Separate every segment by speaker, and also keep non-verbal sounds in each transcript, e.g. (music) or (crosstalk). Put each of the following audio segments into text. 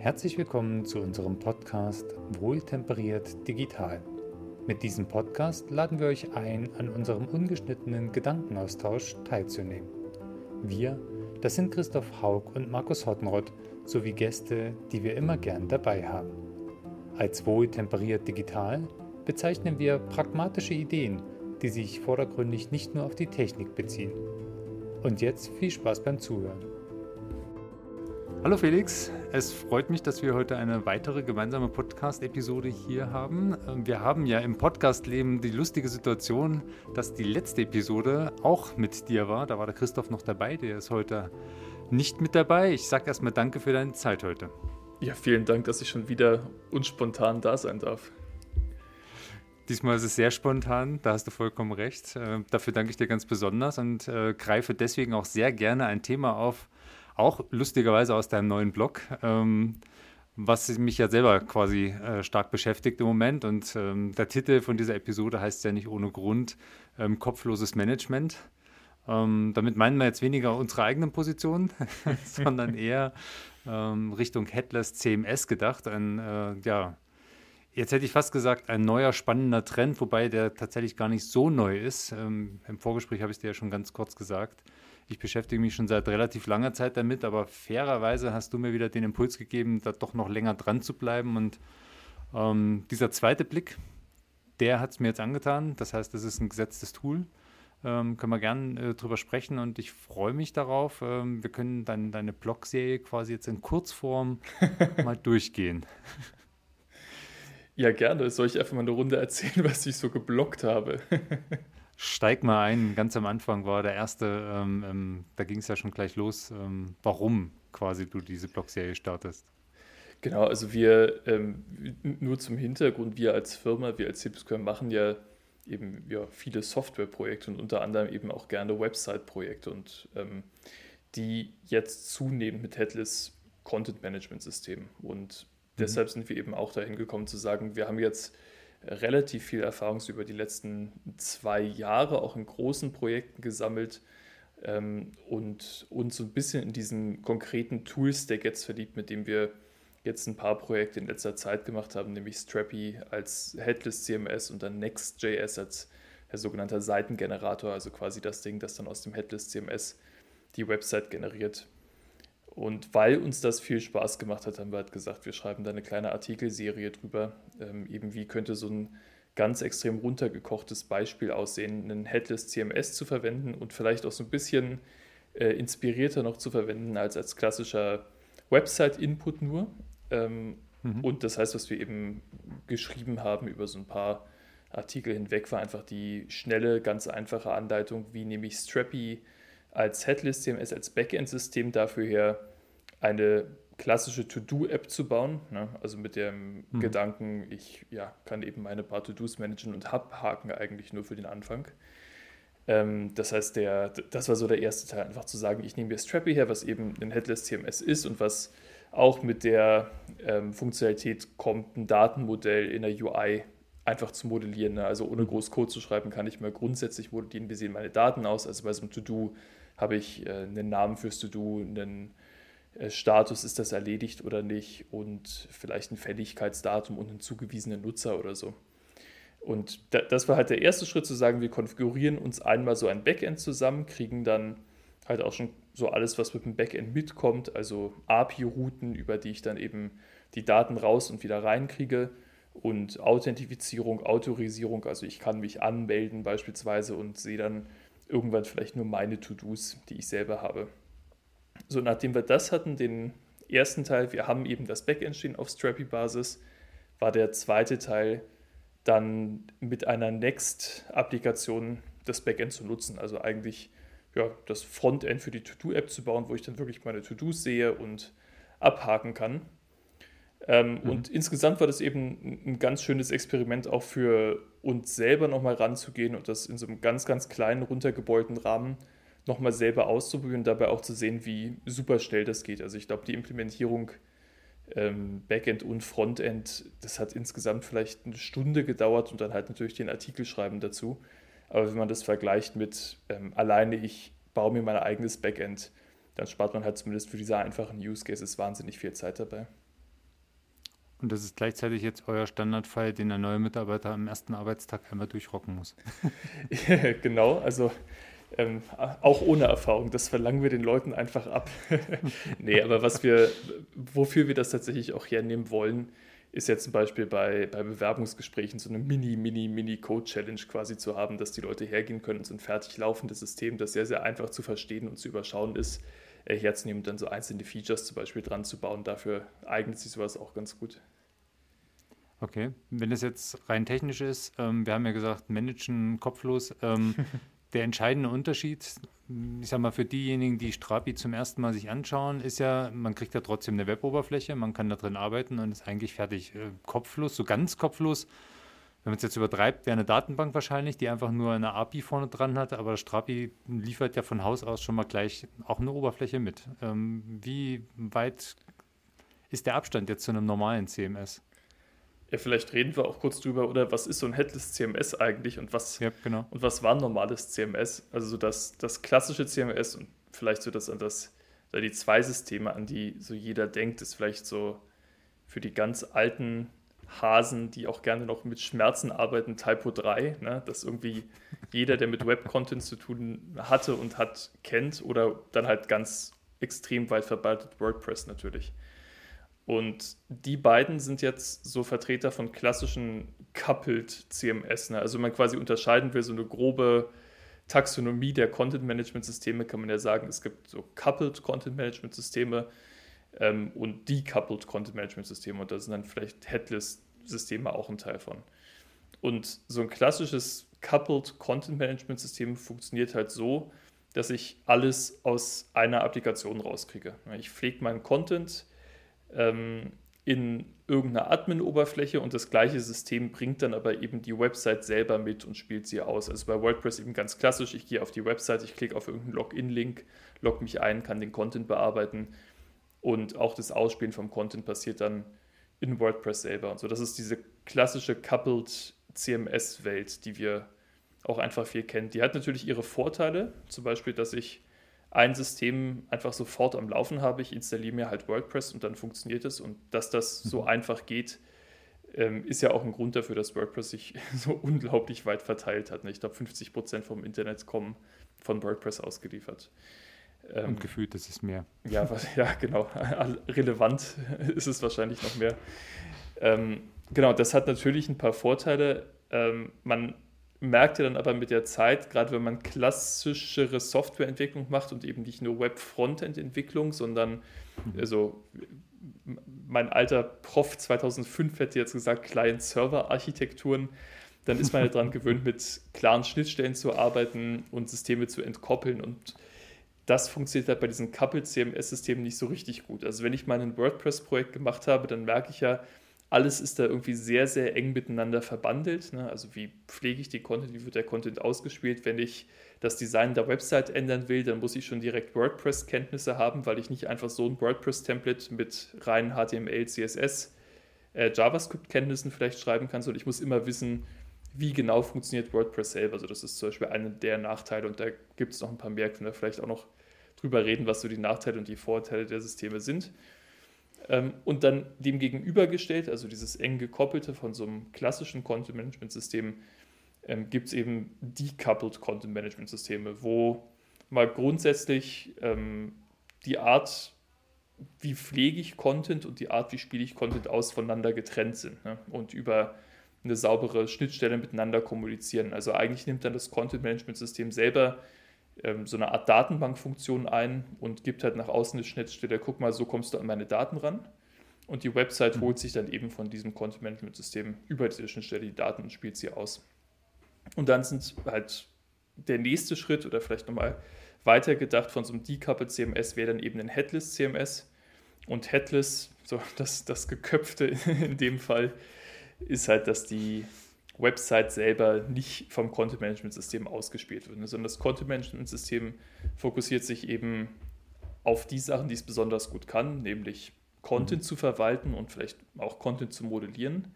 Speaker 1: Herzlich willkommen zu unserem Podcast Wohltemperiert Digital. Mit diesem Podcast laden wir euch ein, an unserem ungeschnittenen Gedankenaustausch teilzunehmen. Wir, das sind Christoph Haug und Markus Hottenrott sowie Gäste, die wir immer gern dabei haben. Als Wohltemperiert Digital bezeichnen wir pragmatische Ideen, die sich vordergründig nicht nur auf die Technik beziehen. Und jetzt viel Spaß beim Zuhören. Hallo Felix, es freut mich, dass wir heute eine weitere gemeinsame Podcast-Episode hier haben. Ähm, wir haben ja im Podcast-Leben die lustige Situation, dass die letzte Episode auch mit dir war. Da war der Christoph noch dabei, der ist heute nicht mit dabei. Ich sage erstmal Danke für deine Zeit heute.
Speaker 2: Ja, vielen Dank, dass ich schon wieder unspontan da sein darf.
Speaker 1: Diesmal ist es sehr spontan, da hast du vollkommen recht. Äh, dafür danke ich dir ganz besonders und äh, greife deswegen auch sehr gerne ein Thema auf, auch lustigerweise aus deinem neuen Blog, ähm, was mich ja selber quasi äh, stark beschäftigt im Moment. Und ähm, der Titel von dieser Episode heißt ja nicht ohne Grund ähm, Kopfloses Management. Ähm, damit meinen wir jetzt weniger unsere eigenen Positionen, (laughs) sondern (laughs) eher ähm, Richtung Headless CMS gedacht. Ein, äh, ja, jetzt hätte ich fast gesagt, ein neuer spannender Trend, wobei der tatsächlich gar nicht so neu ist. Ähm, Im Vorgespräch habe ich es dir ja schon ganz kurz gesagt. Ich beschäftige mich schon seit relativ langer Zeit damit, aber fairerweise hast du mir wieder den Impuls gegeben, da doch noch länger dran zu bleiben. Und ähm, dieser zweite Blick, der hat es mir jetzt angetan. Das heißt, das ist ein gesetztes Tool. Ähm, können wir gerne äh, drüber sprechen und ich freue mich darauf. Ähm, wir können dann deine Blog-Serie quasi jetzt in Kurzform (laughs) mal durchgehen.
Speaker 2: Ja, gerne. Soll ich einfach mal eine Runde erzählen, was ich so geblockt habe? (laughs)
Speaker 1: steig mal ein. Ganz am Anfang war der erste, ähm, ähm, da ging es ja schon gleich los, ähm, warum quasi du diese Blogserie startest.
Speaker 2: Genau, also wir, ähm, nur zum Hintergrund, wir als Firma, wir als Cipsquare machen ja eben ja, viele Softwareprojekte und unter anderem eben auch gerne Website-Projekte und ähm, die jetzt zunehmend mit Headless Content Management System. Und mhm. deshalb sind wir eben auch dahin gekommen zu sagen, wir haben jetzt relativ viel Erfahrung über die letzten zwei Jahre auch in großen Projekten gesammelt ähm, und uns so ein bisschen in diesen konkreten Tool-Stack jetzt verliebt, mit dem wir jetzt ein paar Projekte in letzter Zeit gemacht haben, nämlich Strappy als Headless CMS und dann Next.js als der sogenannte Seitengenerator, also quasi das Ding, das dann aus dem Headless CMS die Website generiert. Und weil uns das viel Spaß gemacht hat, haben wir halt gesagt, wir schreiben da eine kleine Artikelserie drüber. Ähm, eben wie könnte so ein ganz extrem runtergekochtes Beispiel aussehen, einen Headless CMS zu verwenden und vielleicht auch so ein bisschen äh, inspirierter noch zu verwenden als als klassischer Website-Input nur. Ähm, mhm. Und das heißt, was wir eben geschrieben haben über so ein paar Artikel hinweg, war einfach die schnelle, ganz einfache Anleitung, wie nehme ich Strappy als Headless CMS, als Backend-System dafür her, eine klassische To-Do-App zu bauen. Ne? Also mit dem mhm. Gedanken, ich ja, kann eben meine paar To-Dos managen und abhaken eigentlich nur für den Anfang. Ähm, das heißt, der, das war so der erste Teil, einfach zu sagen, ich nehme mir Strappy her, was eben ein Headless CMS ist und was auch mit der ähm, Funktionalität kommt, ein Datenmodell in der UI einfach zu modellieren. Ne? Also ohne mhm. groß Code zu schreiben, kann ich mal grundsätzlich modellieren, wie sehen meine Daten aus. Also bei so einem To-Do habe ich äh, einen Namen fürs To-Do, einen Status, ist das erledigt oder nicht und vielleicht ein Fälligkeitsdatum und einen zugewiesenen Nutzer oder so. Und das war halt der erste Schritt zu sagen, wir konfigurieren uns einmal so ein Backend zusammen, kriegen dann halt auch schon so alles, was mit dem Backend mitkommt, also API-Routen, über die ich dann eben die Daten raus und wieder reinkriege und Authentifizierung, Autorisierung, also ich kann mich anmelden beispielsweise und sehe dann irgendwann vielleicht nur meine To-Dos, die ich selber habe. So, nachdem wir das hatten, den ersten Teil, wir haben eben das Backend stehen auf Strappy-Basis, war der zweite Teil dann mit einer Next-Applikation das Backend zu nutzen. Also eigentlich ja, das Frontend für die To-Do-App zu bauen, wo ich dann wirklich meine To-Dos sehe und abhaken kann. Ähm, mhm. Und insgesamt war das eben ein ganz schönes Experiment auch für uns selber nochmal ranzugehen und das in so einem ganz, ganz kleinen, runtergebeulten Rahmen nochmal selber auszuprobieren und dabei auch zu sehen, wie super schnell das geht. Also ich glaube, die Implementierung ähm, Backend und Frontend, das hat insgesamt vielleicht eine Stunde gedauert und dann halt natürlich den Artikel schreiben dazu. Aber wenn man das vergleicht mit ähm, alleine ich baue mir mein eigenes Backend, dann spart man halt zumindest für diese einfachen Use Cases wahnsinnig viel Zeit dabei.
Speaker 1: Und das ist gleichzeitig jetzt euer Standardfall, den ein neuer Mitarbeiter am ersten Arbeitstag einmal durchrocken muss. (laughs)
Speaker 2: genau, also ähm, auch ohne Erfahrung. Das verlangen wir den Leuten einfach ab. (laughs) nee, aber was wir, wofür wir das tatsächlich auch hernehmen wollen, ist jetzt zum Beispiel bei, bei Bewerbungsgesprächen so eine Mini, Mini, Mini-Code-Challenge quasi zu haben, dass die Leute hergehen können, so ein fertig laufendes System, das sehr, sehr einfach zu verstehen und zu überschauen ist, äh, herzunehmen und dann so einzelne Features zum Beispiel dran zu bauen. Dafür eignet sich sowas auch ganz gut.
Speaker 1: Okay, wenn es jetzt rein technisch ist, ähm, wir haben ja gesagt, managen kopflos. Ähm, (laughs) der entscheidende Unterschied, ich sag mal, für diejenigen, die Strapi zum ersten Mal sich anschauen, ist ja, man kriegt ja trotzdem eine Weboberfläche, man kann da drin arbeiten und ist eigentlich fertig. Äh, kopflos, so ganz kopflos, wenn man es jetzt übertreibt, wäre eine Datenbank wahrscheinlich, die einfach nur eine API vorne dran hat, aber Strapi liefert ja von Haus aus schon mal gleich auch eine Oberfläche mit. Ähm, wie weit ist der Abstand jetzt zu einem normalen CMS?
Speaker 2: Ja, vielleicht reden wir auch kurz drüber, oder was ist so ein Headless CMS eigentlich und was,
Speaker 1: ja, genau.
Speaker 2: und was war ein normales CMS? Also so das, das klassische CMS und vielleicht so das an das, die zwei Systeme, an die so jeder denkt, ist vielleicht so für die ganz alten Hasen, die auch gerne noch mit Schmerzen arbeiten, Typo 3, ne? das irgendwie jeder, der mit Web-Content zu tun hatte und hat, kennt oder dann halt ganz extrem weit verbreitet WordPress natürlich. Und die beiden sind jetzt so Vertreter von klassischen Coupled CMS. Ne? Also man quasi unterscheiden will, so eine grobe Taxonomie der Content Management Systeme kann man ja sagen, es gibt so Coupled Content Management Systeme ähm, und Decoupled Content Management Systeme und da sind dann vielleicht Headless Systeme auch ein Teil von. Und so ein klassisches Coupled Content Management System funktioniert halt so, dass ich alles aus einer Applikation rauskriege. Ich pflege meinen Content, ähm, in irgendeiner Admin-Oberfläche und das gleiche System bringt dann aber eben die Website selber mit und spielt sie aus. Also bei WordPress eben ganz klassisch, ich gehe auf die Website, ich klicke auf irgendeinen Login-Link, logge mich ein, kann den Content bearbeiten und auch das Ausspielen vom Content passiert dann in WordPress selber. Und so, das ist diese klassische Coupled CMS-Welt, die wir auch einfach viel kennen. Die hat natürlich ihre Vorteile, zum Beispiel, dass ich ein System einfach sofort am Laufen habe. Ich installiere mir halt WordPress und dann funktioniert es. Und dass das so mhm. einfach geht, ähm, ist ja auch ein Grund dafür, dass WordPress sich (laughs) so unglaublich weit verteilt hat. Ich glaube, 50 Prozent vom Internet kommen von WordPress ausgeliefert.
Speaker 1: Ähm, und gefühlt ist es mehr.
Speaker 2: Ja, ja, genau. Relevant (laughs) ist es wahrscheinlich noch mehr. Ähm, genau, das hat natürlich ein paar Vorteile. Ähm, man merkt ihr dann aber mit der Zeit, gerade wenn man klassischere Softwareentwicklung macht und eben nicht nur Web-Frontend-Entwicklung, sondern mhm. also mein alter Prof 2005 hätte jetzt gesagt Client-Server-Architekturen, dann ist man ja daran (laughs) gewöhnt, mit klaren Schnittstellen zu arbeiten und Systeme zu entkoppeln und das funktioniert halt bei diesen Coupled CMS-Systemen nicht so richtig gut. Also wenn ich mal ein WordPress-Projekt gemacht habe, dann merke ich ja, alles ist da irgendwie sehr, sehr eng miteinander verbandelt. Ne? Also wie pflege ich den Content, wie wird der Content ausgespielt? Wenn ich das Design der Website ändern will, dann muss ich schon direkt WordPress-Kenntnisse haben, weil ich nicht einfach so ein WordPress-Template mit reinen HTML, CSS, äh, JavaScript-Kenntnissen vielleicht schreiben kann, sondern ich muss immer wissen, wie genau funktioniert WordPress selber. Also das ist zum Beispiel einer der Nachteile und da gibt es noch ein paar mehr, können wir vielleicht auch noch drüber reden, was so die Nachteile und die Vorteile der Systeme sind. Ähm, und dann dem gegenübergestellt, also dieses eng gekoppelte von so einem klassischen Content Management System, ähm, gibt es eben decoupled Content Management Systeme, wo mal grundsätzlich ähm, die Art, wie pflege ich Content und die Art, wie spiele ich Content aus, voneinander getrennt sind ne? und über eine saubere Schnittstelle miteinander kommunizieren. Also eigentlich nimmt dann das Content Management System selber ähm, so eine Art Datenbankfunktion ein und gibt halt nach außen eine Schnittstelle, guck mal, so kommst du an meine Daten ran. Und die Website mhm. holt sich dann eben von diesem Content Management System über diese Schnittstelle die Daten und spielt sie aus. Und dann sind halt der nächste Schritt oder vielleicht nochmal weiter gedacht von so einem Decoupled CMS wäre dann eben ein Headless CMS. Und Headless, so (laughs) das, das Geköpfte (laughs) in dem Fall, ist halt, dass die Website selber nicht vom Content Management System ausgespielt wird, sondern das Content Management System fokussiert sich eben auf die Sachen, die es besonders gut kann, nämlich Content mhm. zu verwalten und vielleicht auch Content zu modellieren.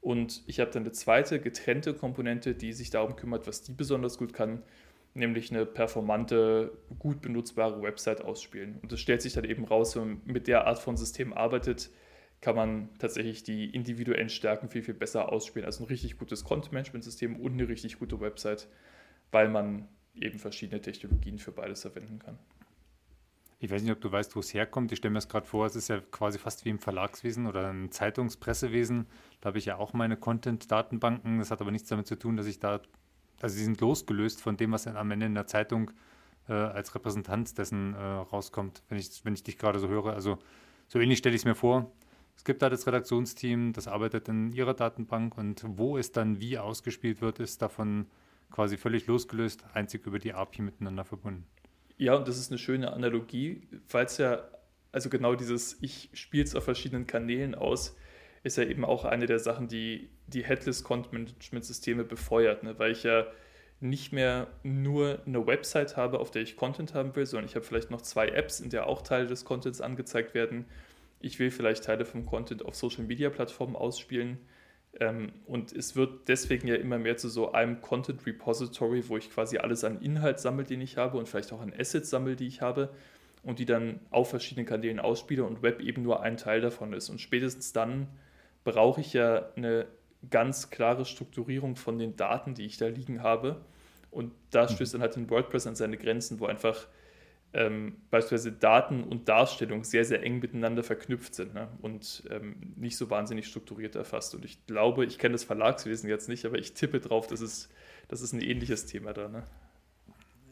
Speaker 2: Und ich habe dann eine zweite getrennte Komponente, die sich darum kümmert, was die besonders gut kann, nämlich eine performante, gut benutzbare Website ausspielen. Und das stellt sich dann eben raus, wenn man mit der Art von System arbeitet, kann man tatsächlich die individuellen Stärken viel, viel besser ausspielen als ein richtig gutes Content-Management-System und eine richtig gute Website, weil man eben verschiedene Technologien für beides verwenden kann.
Speaker 1: Ich weiß nicht, ob du weißt, wo es herkommt. Ich stelle mir das gerade vor, es ist ja quasi fast wie im Verlagswesen oder im Zeitungspressewesen. Da habe ich ja auch meine Content-Datenbanken. Das hat aber nichts damit zu tun, dass ich da, also sie sind losgelöst von dem, was dann am Ende in der Zeitung äh, als Repräsentanz dessen äh, rauskommt, wenn ich, wenn ich dich gerade so höre. Also so ähnlich stelle ich es mir vor. Es gibt da das Redaktionsteam, das arbeitet in ihrer Datenbank und wo es dann wie ausgespielt wird, ist davon quasi völlig losgelöst, einzig über die API miteinander verbunden.
Speaker 2: Ja, und das ist eine schöne Analogie, weil es ja, also genau dieses, ich spiele es auf verschiedenen Kanälen aus, ist ja eben auch eine der Sachen, die die Headless-Content-Management-Systeme befeuert, ne? weil ich ja nicht mehr nur eine Website habe, auf der ich Content haben will, sondern ich habe vielleicht noch zwei Apps, in der auch Teile des Contents angezeigt werden. Ich will vielleicht Teile vom Content auf Social-Media-Plattformen ausspielen. Ähm, und es wird deswegen ja immer mehr zu so einem Content Repository, wo ich quasi alles an Inhalt sammle, den ich habe und vielleicht auch an Assets sammle, die ich habe und die dann auf verschiedenen Kanälen ausspiele und Web eben nur ein Teil davon ist. Und spätestens dann brauche ich ja eine ganz klare Strukturierung von den Daten, die ich da liegen habe. Und da mhm. stößt dann halt in WordPress an seine Grenzen, wo einfach ähm, beispielsweise Daten und Darstellung sehr, sehr eng miteinander verknüpft sind ne? und ähm, nicht so wahnsinnig strukturiert erfasst. Und ich glaube, ich kenne das Verlagswesen jetzt nicht, aber ich tippe drauf, dass es, das ist ein ähnliches Thema da. Ne?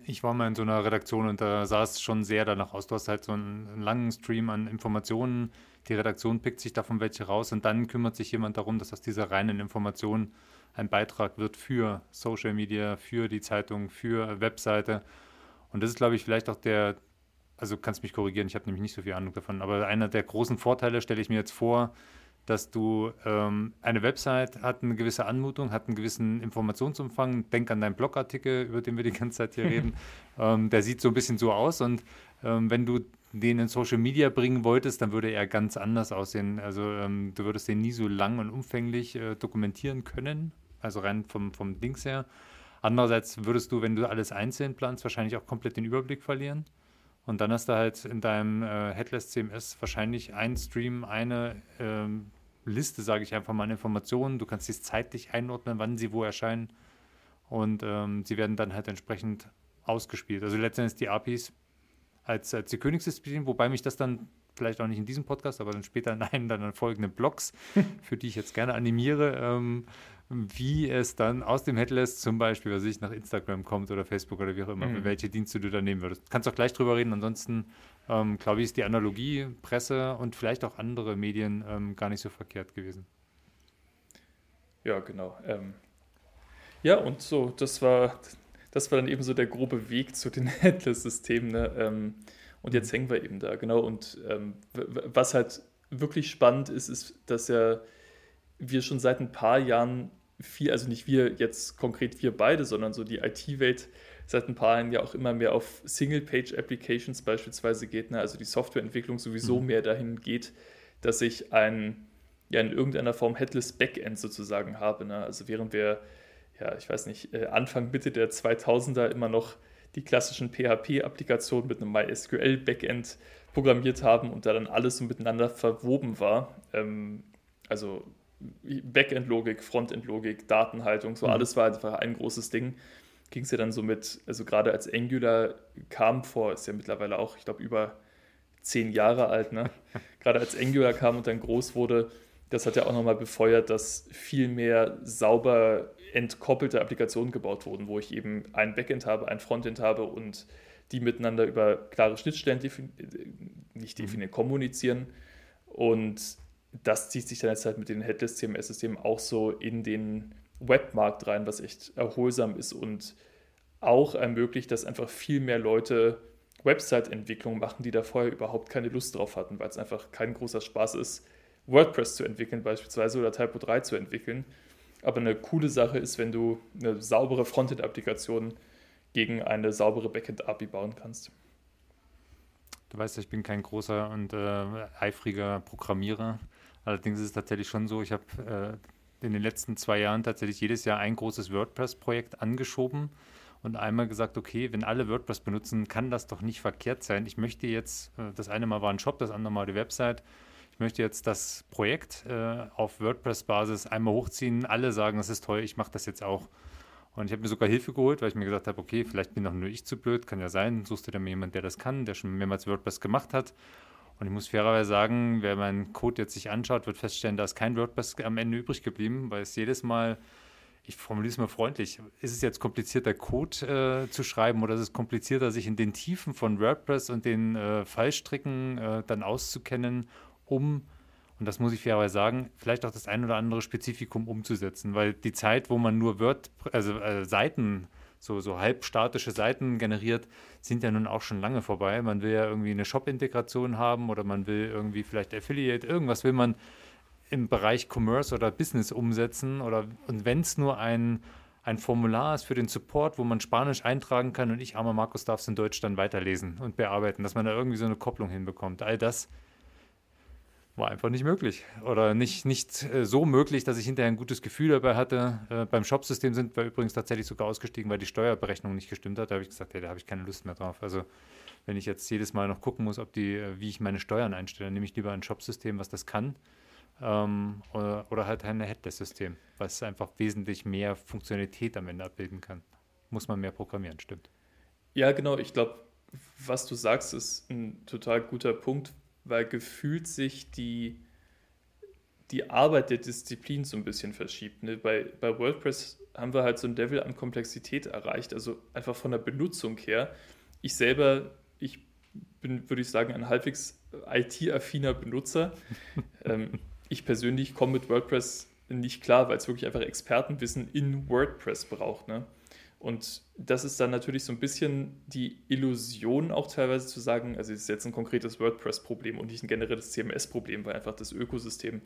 Speaker 1: Ich war mal in so einer Redaktion und da sah es schon sehr danach aus. Du hast halt so einen, einen langen Stream an Informationen. Die Redaktion pickt sich davon welche raus und dann kümmert sich jemand darum, dass aus dieser reinen Information ein Beitrag wird für Social Media, für die Zeitung, für Webseite und das ist, glaube ich, vielleicht auch der, also kannst mich korrigieren, ich habe nämlich nicht so viel Ahnung davon, aber einer der großen Vorteile stelle ich mir jetzt vor, dass du ähm, eine Website hat eine gewisse Anmutung, hat einen gewissen Informationsumfang. Denk an deinen Blogartikel, über den wir die ganze Zeit hier (laughs) reden. Ähm, der sieht so ein bisschen so aus und ähm, wenn du den in Social Media bringen wolltest, dann würde er ganz anders aussehen. Also ähm, du würdest den nie so lang und umfänglich äh, dokumentieren können, also rein vom, vom Dings her. Andererseits würdest du, wenn du alles einzeln planst, wahrscheinlich auch komplett den Überblick verlieren. Und dann hast du halt in deinem äh, Headless CMS wahrscheinlich ein Stream, eine ähm, Liste, sage ich einfach mal, an Informationen. Du kannst dies zeitlich einordnen, wann sie wo erscheinen. Und ähm, sie werden dann halt entsprechend ausgespielt. Also letztendlich die APIs als, als die Königsdisziplin, wobei mich das dann vielleicht auch nicht in diesem Podcast, aber dann später in einem dann folgenden Blogs, (laughs) für die ich jetzt gerne animiere, ähm, wie es dann aus dem Headless zum Beispiel, was ich nach Instagram kommt oder Facebook oder wie auch immer, mhm. welche Dienste du da nehmen würdest. Kannst auch gleich drüber reden. Ansonsten ähm, glaube ich, ist die Analogie Presse und vielleicht auch andere Medien ähm, gar nicht so verkehrt gewesen.
Speaker 2: Ja, genau. Ähm, ja, und so, das war, das war dann eben so der grobe Weg zu den (laughs) Headless-Systemen. Ne? Ähm, und jetzt hängen wir eben da, genau. Und ähm, was halt wirklich spannend ist, ist, dass ja wir schon seit ein paar Jahren viel, also nicht wir jetzt konkret wir beide, sondern so die IT-Welt seit ein paar Jahren ja auch immer mehr auf Single-Page-Applications beispielsweise geht, ne? also die Softwareentwicklung sowieso mhm. mehr dahin geht, dass ich ein, ja in irgendeiner Form Headless Backend sozusagen habe. Ne? Also während wir, ja, ich weiß nicht, äh, Anfang, Mitte der 2000er immer noch die klassischen PHP-Applikationen mit einem MySQL-Backend programmiert haben und da dann alles so miteinander verwoben war. Ähm, also Backend-Logik, Frontend-Logik, Datenhaltung, so mhm. alles war einfach ein großes Ding. Ging es ja dann so mit, also gerade als Angular kam vor, ist ja mittlerweile auch, ich glaube, über zehn Jahre alt, ne? (laughs) gerade als Angular kam und dann groß wurde, das hat ja auch nochmal befeuert, dass viel mehr sauber entkoppelte Applikationen gebaut wurden, wo ich eben ein Backend habe, ein Frontend habe und die miteinander über klare Schnittstellen defin nicht mhm. definieren, kommunizieren. Und das zieht sich dann jetzt halt mit den Headless CMS-Systemen auch so in den Webmarkt rein, was echt erholsam ist und auch ermöglicht, dass einfach viel mehr Leute Website-Entwicklung machen, die da vorher überhaupt keine Lust drauf hatten, weil es einfach kein großer Spaß ist, WordPress zu entwickeln beispielsweise oder Typo 3 zu entwickeln. Aber eine coole Sache ist, wenn du eine saubere Frontend-Applikation gegen eine saubere Backend-API bauen kannst.
Speaker 1: Du weißt, ich bin kein großer und äh, eifriger Programmierer. Allerdings ist es tatsächlich schon so, ich habe äh, in den letzten zwei Jahren tatsächlich jedes Jahr ein großes WordPress-Projekt angeschoben und einmal gesagt, okay, wenn alle WordPress benutzen, kann das doch nicht verkehrt sein. Ich möchte jetzt, äh, das eine Mal war ein Shop, das andere Mal die Website. Ich möchte jetzt das Projekt äh, auf WordPress-Basis einmal hochziehen. Alle sagen, das ist toll, ich mache das jetzt auch. Und ich habe mir sogar Hilfe geholt, weil ich mir gesagt habe, okay, vielleicht bin auch nur ich zu blöd, kann ja sein. Suchst du da mir jemand, der das kann, der schon mehrmals WordPress gemacht hat. Und ich muss fairerweise sagen, wer meinen Code jetzt sich anschaut, wird feststellen, da ist kein WordPress am Ende übrig geblieben, weil es jedes Mal, ich formuliere es mal freundlich, ist es jetzt komplizierter Code äh, zu schreiben oder ist es komplizierter, sich in den Tiefen von WordPress und den äh, Fallstricken äh, dann auszukennen, um und das muss ich fairerweise sagen, vielleicht auch das ein oder andere Spezifikum umzusetzen, weil die Zeit, wo man nur Word, also äh, Seiten, so, so halbstatische Seiten generiert, sind ja nun auch schon lange vorbei. Man will ja irgendwie eine Shop-Integration haben oder man will irgendwie vielleicht Affiliate, irgendwas will man im Bereich Commerce oder Business umsetzen oder und wenn es nur ein, ein Formular ist für den Support, wo man Spanisch eintragen kann und ich, armer Markus, darf es in Deutsch dann weiterlesen und bearbeiten, dass man da irgendwie so eine Kopplung hinbekommt. All das war einfach nicht möglich. Oder nicht, nicht äh, so möglich, dass ich hinterher ein gutes Gefühl dabei hatte. Äh, beim Shopsystem sind wir übrigens tatsächlich sogar ausgestiegen, weil die Steuerberechnung nicht gestimmt hat. Da habe ich gesagt, hey, da habe ich keine Lust mehr drauf. Also wenn ich jetzt jedes Mal noch gucken muss, ob die, äh, wie ich meine Steuern einstelle, nehme ich lieber ein Shopsystem, was das kann. Ähm, oder, oder, halt ein Headless-System, was einfach wesentlich mehr Funktionalität am Ende abbilden kann. Muss man mehr programmieren, stimmt.
Speaker 2: Ja, genau. Ich glaube, was du sagst, ist ein total guter Punkt, weil gefühlt sich die, die Arbeit der Disziplin so ein bisschen verschiebt. Ne? Bei, bei WordPress haben wir halt so ein Level an Komplexität erreicht, also einfach von der Benutzung her. Ich selber, ich bin, würde ich sagen, ein halbwegs IT-affiner Benutzer. (laughs) ähm, ich persönlich komme mit WordPress nicht klar, weil es wirklich einfach Expertenwissen in WordPress braucht. Ne? Und das ist dann natürlich so ein bisschen die Illusion auch teilweise zu sagen, also es ist jetzt ein konkretes WordPress-Problem und nicht ein generelles CMS-Problem, weil einfach das Ökosystem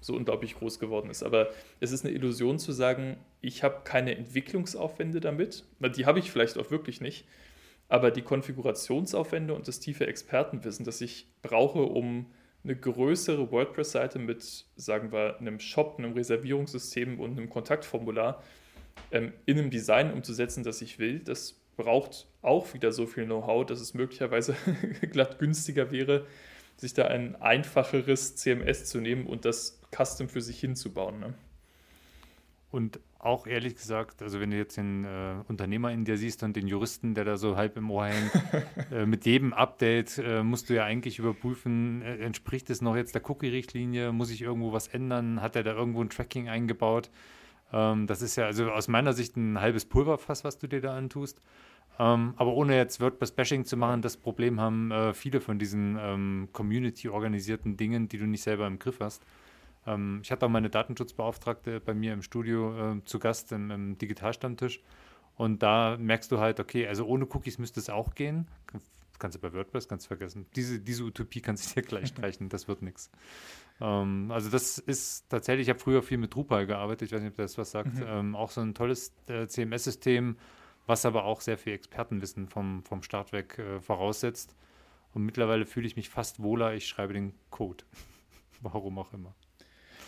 Speaker 2: so unglaublich groß geworden ist. Aber es ist eine Illusion zu sagen, ich habe keine Entwicklungsaufwände damit. Die habe ich vielleicht auch wirklich nicht. Aber die Konfigurationsaufwände und das tiefe Expertenwissen, das ich brauche, um eine größere WordPress-Seite mit, sagen wir, einem Shop, einem Reservierungssystem und einem Kontaktformular ähm, in einem Design umzusetzen, das ich will, das braucht auch wieder so viel Know-how, dass es möglicherweise (laughs) glatt günstiger wäre, sich da ein einfacheres CMS zu nehmen und das Custom für sich hinzubauen. Ne?
Speaker 1: Und auch ehrlich gesagt, also wenn du jetzt den äh, Unternehmer in dir siehst und den Juristen, der da so halb im Ohr hängt, (laughs) äh, mit jedem Update äh, musst du ja eigentlich überprüfen, äh, entspricht es noch jetzt der Cookie-Richtlinie, muss ich irgendwo was ändern, hat er da irgendwo ein Tracking eingebaut? Ähm, das ist ja also aus meiner Sicht ein halbes Pulverfass, was du dir da antust. Ähm, aber ohne jetzt WordPress-Bashing zu machen, das Problem haben äh, viele von diesen ähm, community-organisierten Dingen, die du nicht selber im Griff hast. Ähm, ich hatte auch meine Datenschutzbeauftragte bei mir im Studio äh, zu Gast im, im Digitalstammtisch. Und da merkst du halt, okay, also ohne Cookies müsste es auch gehen. Kannst du bei WordPress ganz vergessen. Diese, diese Utopie kannst du dir gleich (laughs) streichen, das wird nichts. Ähm, also das ist tatsächlich, ich habe früher viel mit Drupal gearbeitet, ich weiß nicht, ob das was sagt. Mhm. Ähm, auch so ein tolles äh, CMS-System, was aber auch sehr viel Expertenwissen vom, vom Start weg äh, voraussetzt. Und mittlerweile fühle ich mich fast wohler, ich schreibe den Code. (laughs) Warum auch immer.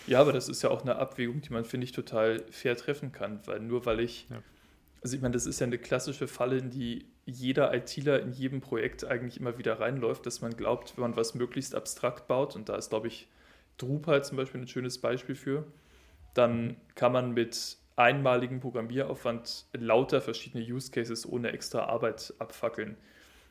Speaker 2: Ja, aber das ist ja auch eine Abwägung, die man, finde ich, total fair treffen kann, weil nur weil ich, ja. also ich meine, das ist ja eine klassische Falle, in die jeder ITler in jedem Projekt eigentlich immer wieder reinläuft, dass man glaubt, wenn man was möglichst abstrakt baut, und da ist, glaube ich, Drupal zum Beispiel ein schönes Beispiel für. Dann kann man mit einmaligem Programmieraufwand lauter verschiedene Use Cases ohne extra Arbeit abfackeln.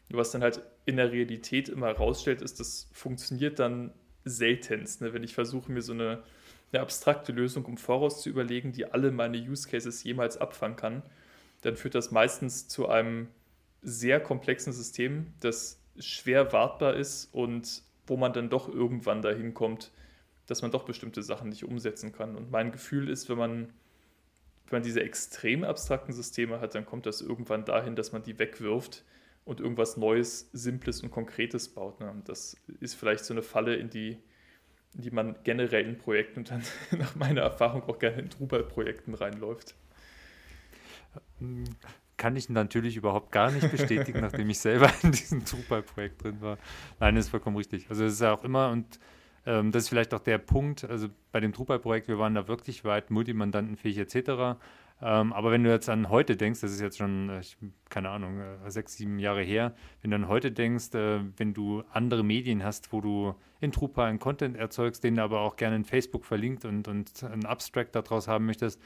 Speaker 2: Was dann halt in der Realität immer herausstellt, ist, das funktioniert dann seltenst. Ne? Wenn ich versuche, mir so eine, eine abstrakte Lösung im Voraus zu überlegen, die alle meine Use Cases jemals abfangen kann, dann führt das meistens zu einem sehr komplexen System, das schwer wartbar ist und wo man dann doch irgendwann dahin kommt, dass man doch bestimmte Sachen nicht umsetzen kann. Und mein Gefühl ist, wenn man, wenn man diese extrem abstrakten Systeme hat, dann kommt das irgendwann dahin, dass man die wegwirft und irgendwas Neues, Simples und Konkretes baut. Ne? Das ist vielleicht so eine Falle, in die, in die man generell in Projekten und dann (laughs) nach meiner Erfahrung auch gerne in Drupal-Projekten reinläuft.
Speaker 1: Kann ich natürlich überhaupt gar nicht bestätigen, (laughs) nachdem ich selber in diesem Drupal-Projekt drin war. Nein, das ist vollkommen richtig. Also es ist ja auch immer und ähm, das ist vielleicht auch der Punkt, also bei dem Drupal-Projekt, wir waren da wirklich weit multimandantenfähig etc. Ähm, aber wenn du jetzt an heute denkst, das ist jetzt schon, äh, keine Ahnung, äh, sechs, sieben Jahre her, wenn du an heute denkst, äh, wenn du andere Medien hast, wo du in Drupal einen Content erzeugst, den du aber auch gerne in Facebook verlinkt und, und einen Abstract daraus haben möchtest,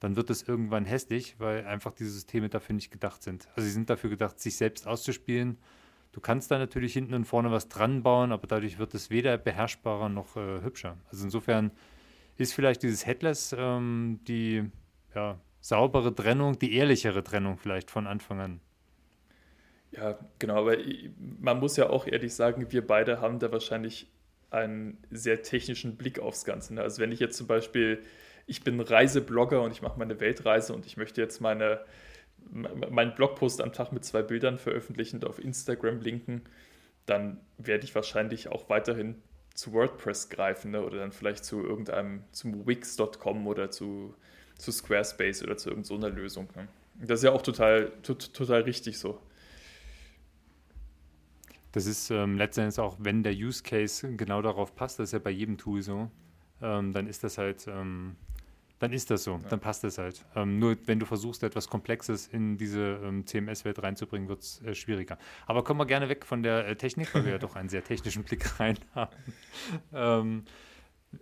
Speaker 1: dann wird es irgendwann hässlich, weil einfach diese Systeme dafür nicht gedacht sind. Also sie sind dafür gedacht, sich selbst auszuspielen. Du kannst da natürlich hinten und vorne was dran bauen, aber dadurch wird es weder beherrschbarer noch äh, hübscher. Also insofern ist vielleicht dieses Headless ähm, die ja, saubere Trennung, die ehrlichere Trennung vielleicht von Anfang an.
Speaker 2: Ja, genau, aber man muss ja auch ehrlich sagen, wir beide haben da wahrscheinlich einen sehr technischen Blick aufs Ganze. Ne? Also wenn ich jetzt zum Beispiel, ich bin Reiseblogger und ich mache meine Weltreise und ich möchte jetzt meine, meinen Blogpost am Tag mit zwei Bildern veröffentlichen und auf Instagram linken, dann werde ich wahrscheinlich auch weiterhin zu WordPress greifen ne? oder dann vielleicht zu irgendeinem, zum Wix.com oder zu zu Squarespace oder zu irgendeiner so Lösung. Ne? Das ist ja auch total, total richtig so.
Speaker 1: Das ist ähm, letztendlich auch, wenn der Use Case genau darauf passt, das ist ja bei jedem Tool so, ähm, dann ist das halt, ähm, dann ist das so, ja. dann passt das halt. Ähm, nur wenn du versuchst, etwas Komplexes in diese ähm, CMS-Welt reinzubringen, wird es äh, schwieriger. Aber kommen wir gerne weg von der äh, Technik, weil wir ja (laughs) doch einen sehr technischen Blick rein haben. Ähm,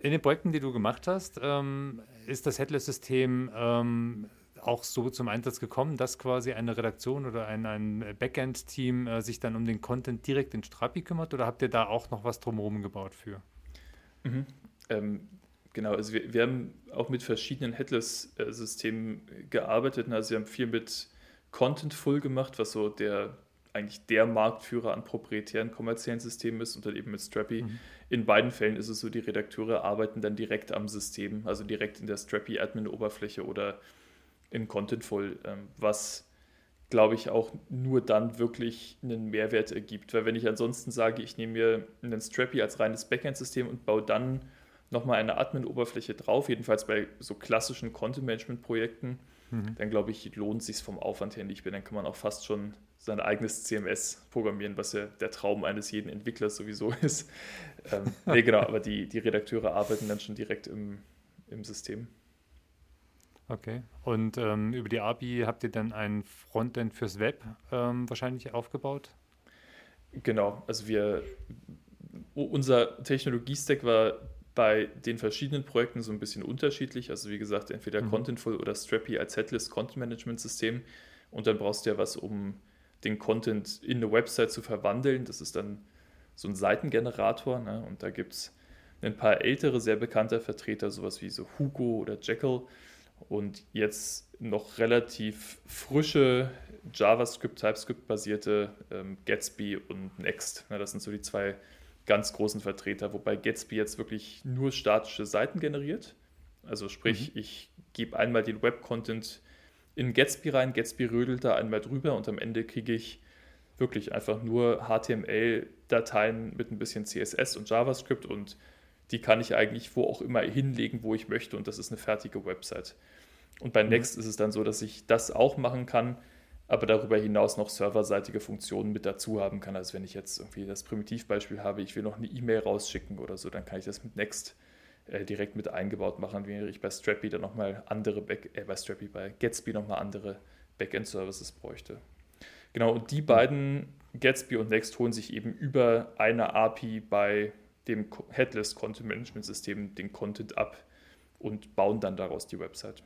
Speaker 1: in den Projekten, die du gemacht hast, ähm, ist das Headless-System ähm, auch so zum Einsatz gekommen, dass quasi eine Redaktion oder ein, ein Backend-Team äh, sich dann um den Content direkt in Strapi kümmert oder habt ihr da auch noch was drumherum gebaut für?
Speaker 2: Mhm. Ähm, genau, also wir, wir, haben auch mit verschiedenen Headless-Systemen gearbeitet. Also wir haben viel mit Contentful gemacht, was so der eigentlich der Marktführer an proprietären kommerziellen Systemen ist und dann eben mit Strappy. Mhm. In beiden Fällen ist es so, die Redakteure arbeiten dann direkt am System, also direkt in der Strappy-Admin-Oberfläche oder in Contentful, ähm, was glaube ich auch nur dann wirklich einen Mehrwert ergibt. Weil wenn ich ansonsten sage, ich nehme mir einen Strappy als reines Backend-System und baue dann nochmal eine Admin-Oberfläche drauf, jedenfalls bei so klassischen Content-Management-Projekten, mhm. dann glaube ich, lohnt es sich vom Aufwand her nicht mehr. Dann kann man auch fast schon sein eigenes CMS programmieren, was ja der Traum eines jeden Entwicklers sowieso (laughs) ist. Ähm, nee, genau, aber die, die Redakteure arbeiten dann schon direkt im, im System.
Speaker 1: Okay. Und ähm, über die API habt ihr dann ein Frontend fürs Web ähm, wahrscheinlich aufgebaut?
Speaker 2: Genau, also wir, unser Technologiestack war bei den verschiedenen Projekten so ein bisschen unterschiedlich. Also wie gesagt, entweder mhm. Contentful oder Strappy als Headless Content Management System. Und dann brauchst du ja was, um den Content in eine Website zu verwandeln. Das ist dann so ein Seitengenerator. Ne? Und da gibt es ein paar ältere, sehr bekannte Vertreter, sowas wie so Hugo oder Jekyll. Und jetzt noch relativ frische JavaScript, TypeScript-basierte ähm, Gatsby und Next. Ne? Das sind so die zwei ganz großen Vertreter, wobei Gatsby jetzt wirklich nur statische Seiten generiert. Also sprich, mhm. ich gebe einmal den Web-Content in Gatsby rein, Gatsby rödelt da einmal drüber und am Ende kriege ich wirklich einfach nur HTML-Dateien mit ein bisschen CSS und JavaScript und die kann ich eigentlich wo auch immer hinlegen, wo ich möchte und das ist eine fertige Website. Und bei mhm. Next ist es dann so, dass ich das auch machen kann, aber darüber hinaus noch serverseitige Funktionen mit dazu haben kann. Also wenn ich jetzt irgendwie das Primitivbeispiel habe, ich will noch eine E-Mail rausschicken oder so, dann kann ich das mit Next äh, direkt mit eingebaut machen, während ich bei Strappy dann nochmal andere, Back äh, bei Strappy, bei Gatsby nochmal andere Backend-Services bräuchte. Genau, und die beiden, Gatsby und Next, holen sich eben über eine API bei dem Headless Content Management System den Content ab und bauen dann daraus die Website.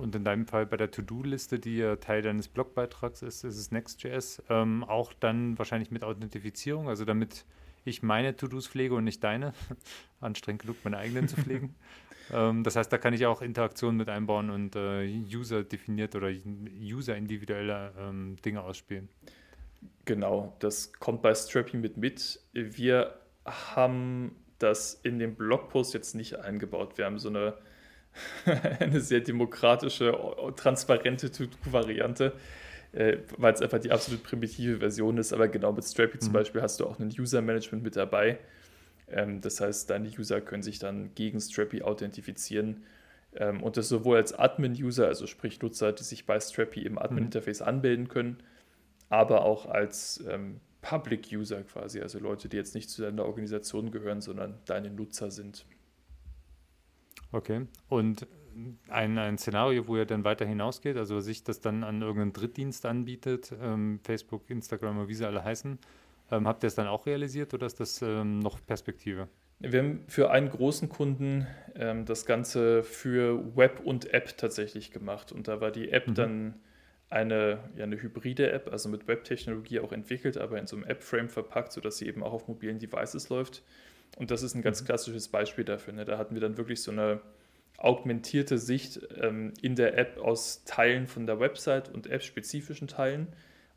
Speaker 1: Und in deinem Fall bei der To-Do-Liste, die ja Teil deines Blogbeitrags ist, ist es Next.js, ähm, auch dann wahrscheinlich mit Authentifizierung, also damit ich meine To-Dos pflege und nicht deine. (laughs) Anstrengend genug, meine eigenen zu pflegen. (laughs) ähm, das heißt, da kann ich auch Interaktionen mit einbauen und äh, User-definiert oder User-individuelle ähm, Dinge ausspielen.
Speaker 2: Genau, das kommt bei Strappy mit mit. Wir haben das in dem Blogpost jetzt nicht eingebaut. Wir haben so eine (laughs) eine sehr demokratische, transparente Variante, äh, weil es einfach die absolut primitive Version ist. Aber genau mit Strappy mhm. zum Beispiel hast du auch ein User-Management mit dabei. Ähm, das heißt, deine User können sich dann gegen Strappy authentifizieren. Ähm, und das sowohl als Admin-User, also sprich Nutzer, die sich bei Strappy im Admin-Interface mhm. anmelden können, aber auch als ähm, Public-User quasi, also Leute, die jetzt nicht zu deiner Organisation gehören, sondern deine Nutzer sind.
Speaker 1: Okay. Und ein, ein Szenario, wo ihr dann weiter hinausgeht, also sich das dann an irgendeinen Drittdienst anbietet, ähm, Facebook, Instagram, wie sie alle heißen, ähm, habt ihr es dann auch realisiert oder ist das ähm, noch Perspektive?
Speaker 2: Wir haben für einen großen Kunden ähm, das Ganze für Web und App tatsächlich gemacht. Und da war die App mhm. dann eine, ja, eine hybride App, also mit Web-Technologie auch entwickelt, aber in so einem App-Frame verpackt, sodass sie eben auch auf mobilen Devices läuft. Und das ist ein ganz mhm. klassisches Beispiel dafür. Ne? Da hatten wir dann wirklich so eine augmentierte Sicht ähm, in der App aus Teilen von der Website und App-spezifischen Teilen.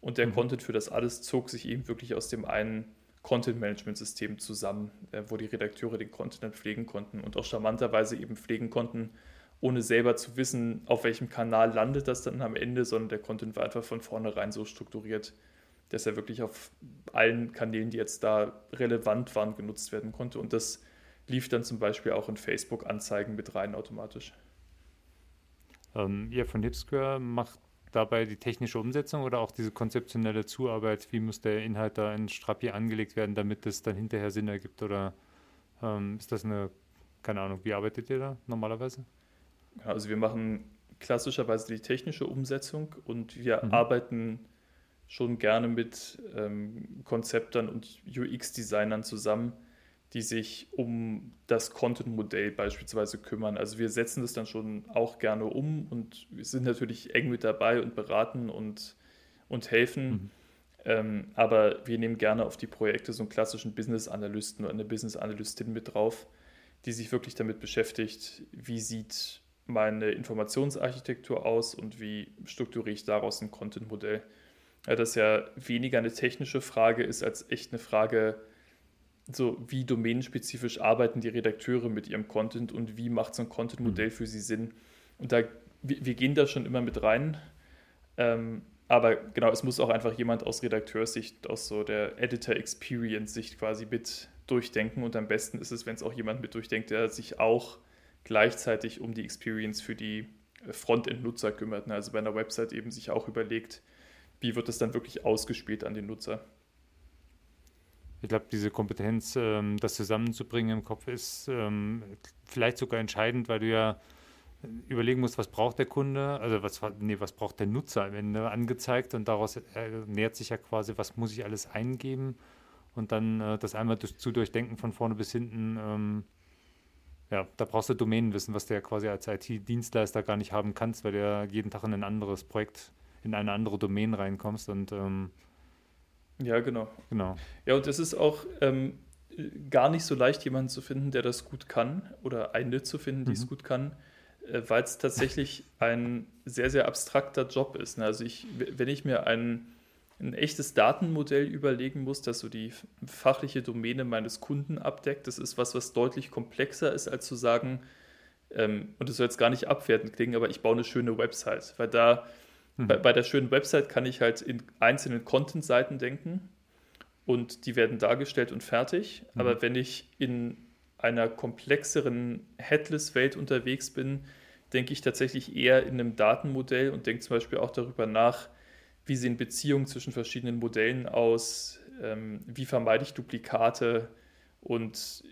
Speaker 2: Und der mhm. Content für das alles zog sich eben wirklich aus dem einen Content-Management-System zusammen, äh, wo die Redakteure den Content dann pflegen konnten und auch charmanterweise eben pflegen konnten, ohne selber zu wissen, auf welchem Kanal landet das dann am Ende, sondern der Content war einfach von vornherein so strukturiert, dass er wirklich auf allen Kanälen, die jetzt da relevant waren, genutzt werden konnte. Und das lief dann zum Beispiel auch in Facebook-Anzeigen mit rein automatisch.
Speaker 1: Ähm, ihr von Hipsquare macht dabei die technische Umsetzung oder auch diese konzeptionelle Zuarbeit? Wie muss der Inhalt da in Strapi angelegt werden, damit es dann hinterher Sinn ergibt? Oder ähm, ist das eine, keine Ahnung, wie arbeitet ihr da normalerweise?
Speaker 2: Also wir machen klassischerweise die technische Umsetzung und wir mhm. arbeiten schon gerne mit ähm, Konzeptern und UX-Designern zusammen, die sich um das Content-Modell beispielsweise kümmern. Also wir setzen das dann schon auch gerne um und wir sind natürlich eng mit dabei und beraten und, und helfen. Mhm. Ähm, aber wir nehmen gerne auf die Projekte so einen klassischen Business-Analysten oder eine Business-Analystin mit drauf, die sich wirklich damit beschäftigt, wie sieht meine Informationsarchitektur aus und wie strukturiere ich daraus ein Content-Modell. Ja, das ja weniger eine technische Frage ist als echt eine Frage, so wie domänenspezifisch arbeiten die Redakteure mit ihrem Content und wie macht so ein Content-Modell mhm. für sie Sinn. Und da, wir, wir, gehen da schon immer mit rein. Ähm, aber genau, es muss auch einfach jemand aus Redakteurssicht, aus so der Editor-Experience-Sicht quasi mit durchdenken. Und am besten ist es, wenn es auch jemand mit durchdenkt, der sich auch gleichzeitig um die Experience für die Frontend-Nutzer kümmert. Ne? Also bei einer Website eben sich auch überlegt, wie wird es dann wirklich ausgespielt an den Nutzer?
Speaker 1: Ich glaube, diese Kompetenz, ähm, das zusammenzubringen im Kopf, ist ähm, vielleicht sogar entscheidend, weil du ja überlegen musst, was braucht der Kunde, also was, nee, was braucht der Nutzer am Ende angezeigt? Und daraus äh, nähert sich ja quasi, was muss ich alles eingeben? Und dann äh, das einmal zu durchdenken von vorne bis hinten. Ähm, ja, da brauchst du Domänenwissen, was ja quasi als IT-Dienstleister gar nicht haben kannst, weil ja jeden Tag in ein anderes Projekt, in eine andere Domain reinkommst und ähm,
Speaker 2: ja, genau.
Speaker 1: genau.
Speaker 2: Ja, und es ist auch ähm, gar nicht so leicht, jemanden zu finden, der das gut kann oder eine zu finden, die mhm. es gut kann, äh, weil es tatsächlich ein sehr, sehr abstrakter Job ist. Ne? Also ich, wenn ich mir ein, ein echtes Datenmodell überlegen muss, das so die fachliche Domäne meines Kunden abdeckt, das ist was, was deutlich komplexer ist, als zu sagen, ähm, und das soll jetzt gar nicht abwertend klingen, aber ich baue eine schöne Website, weil da Mhm. Bei, bei, der schönen Website kann ich halt in einzelnen Content-Seiten denken und die werden dargestellt und fertig. Mhm. Aber wenn ich in einer komplexeren Headless-Welt unterwegs bin, denke ich tatsächlich eher in einem Datenmodell und denke zum Beispiel auch darüber nach, wie sehen Beziehungen zwischen verschiedenen Modellen aus, ähm, wie vermeide ich Duplikate und